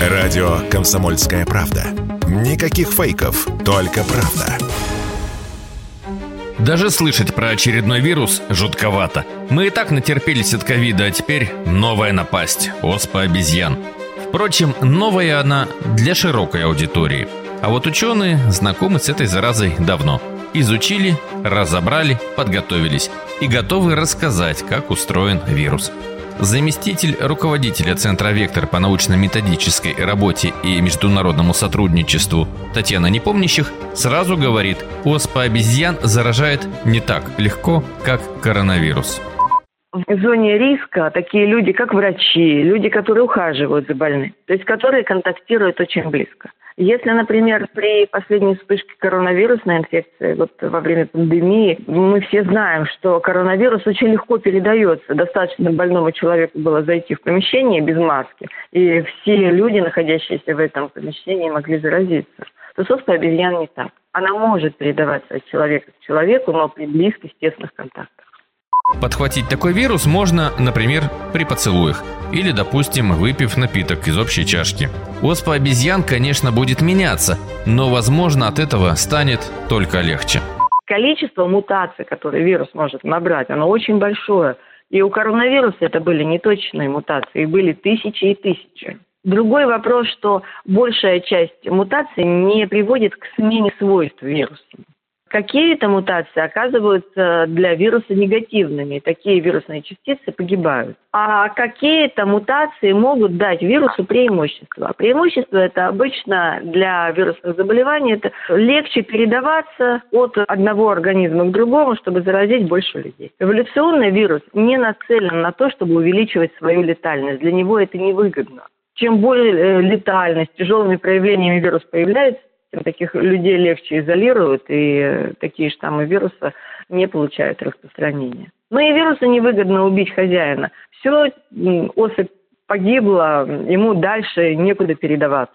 Радио «Комсомольская правда». Никаких фейков, только правда. Даже слышать про очередной вирус жутковато. Мы и так натерпелись от ковида, а теперь новая напасть – оспа обезьян. Впрочем, новая она для широкой аудитории. А вот ученые знакомы с этой заразой давно. Изучили, разобрали, подготовились и готовы рассказать, как устроен вирус. Заместитель руководителя Центра «Вектор» по научно-методической работе и международному сотрудничеству Татьяна Непомнящих сразу говорит, оспа обезьян заражает не так легко, как коронавирус. В зоне риска такие люди, как врачи, люди, которые ухаживают за больными, то есть которые контактируют очень близко. Если, например, при последней вспышке коронавирусной инфекции, вот во время пандемии, мы все знаем, что коронавирус очень легко передается. Достаточно больному человеку было зайти в помещение без маски, и все люди, находящиеся в этом помещении, могли заразиться. То собственно, обезьян не так. Она может передаваться от человека к человеку, но при близких, тесных контактах. Подхватить такой вирус можно, например, при поцелуях или, допустим, выпив напиток из общей чашки. Оспа обезьян, конечно, будет меняться, но, возможно, от этого станет только легче. Количество мутаций, которые вирус может набрать, оно очень большое. И у коронавируса это были неточные мутации, были тысячи и тысячи. Другой вопрос, что большая часть мутаций не приводит к смене свойств вируса. Какие-то мутации оказываются для вируса негативными, такие вирусные частицы погибают. А какие-то мутации могут дать вирусу преимущество. Преимущество это обычно для вирусных заболеваний это легче передаваться от одного организма к другому, чтобы заразить больше людей. Эволюционный вирус не нацелен на то, чтобы увеличивать свою летальность. Для него это невыгодно. Чем более э, летальность, тяжелыми проявлениями вирус появляется, таких людей легче изолируют, и такие штаммы вируса не получают распространения. Но и вирусу невыгодно убить хозяина. Все, особь погибла, ему дальше некуда передаваться.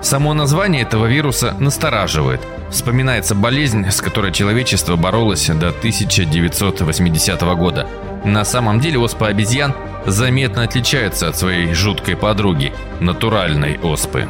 Само название этого вируса настораживает. Вспоминается болезнь, с которой человечество боролось до 1980 года. На самом деле оспа обезьян заметно отличается от своей жуткой подруги – натуральной оспы.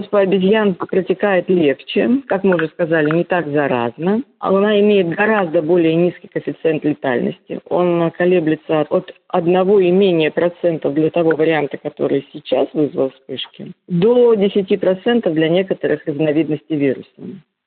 Оспа обезьян протекает легче, как мы уже сказали, не так заразно. Она имеет гораздо более низкий коэффициент летальности. Он колеблется от одного и менее процентов для того варианта, который сейчас вызвал вспышки, до 10% для некоторых разновидностей вируса.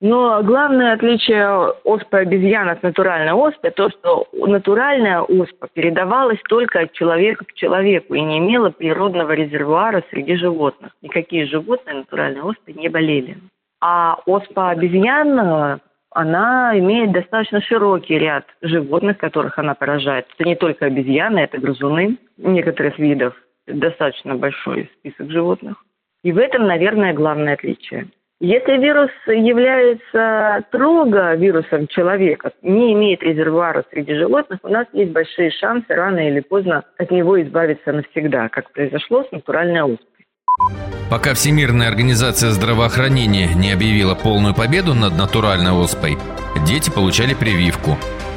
Но главное отличие оспы обезьян от натуральной оспы то, что натуральная оспа передавалась только от человека к человеку и не имела природного резервуара среди животных. Никакие животные натуральной оспой не болели. А оспа обезьян она имеет достаточно широкий ряд животных, которых она поражает. Это не только обезьяны, это грызуны некоторых видов. Достаточно большой список животных. И в этом, наверное, главное отличие. Если вирус является строго вирусом человека, не имеет резервуара среди животных, у нас есть большие шансы рано или поздно от него избавиться навсегда, как произошло с натуральной оспой. Пока Всемирная организация здравоохранения не объявила полную победу над натуральной оспой, дети получали прививку.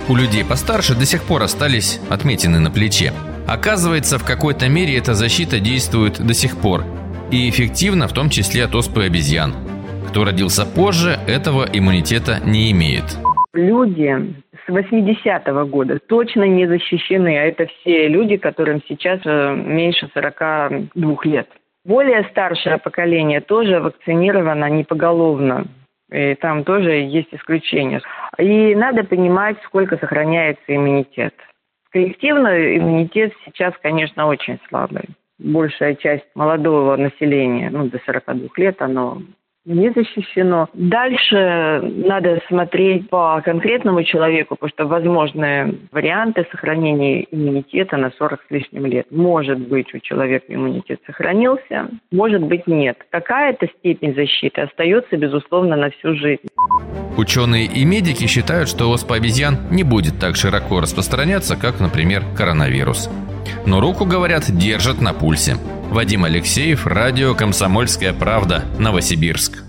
У людей постарше до сих пор остались отметины на плече. Оказывается, в какой-то мере эта защита действует до сих пор и эффективна в том числе от оспы обезьян – кто родился позже, этого иммунитета не имеет. Люди с 80-го года точно не защищены, а это все люди, которым сейчас э, меньше 42 лет. Более старшее поколение тоже вакцинировано не поголовно. И там тоже есть исключения. И надо понимать, сколько сохраняется иммунитет. Коллективно иммунитет сейчас, конечно, очень слабый. Большая часть молодого населения, ну, до 42 лет, оно не защищено. Дальше надо смотреть по конкретному человеку, потому что возможны варианты сохранения иммунитета на 40 с лишним лет. Может быть, у человека иммунитет сохранился, может быть, нет. Какая-то степень защиты остается, безусловно, на всю жизнь. Ученые и медики считают, что оспа обезьян не будет так широко распространяться, как, например, коронавирус. Но руку, говорят, держат на пульсе. Вадим Алексеев, радио «Комсомольская правда», Новосибирск.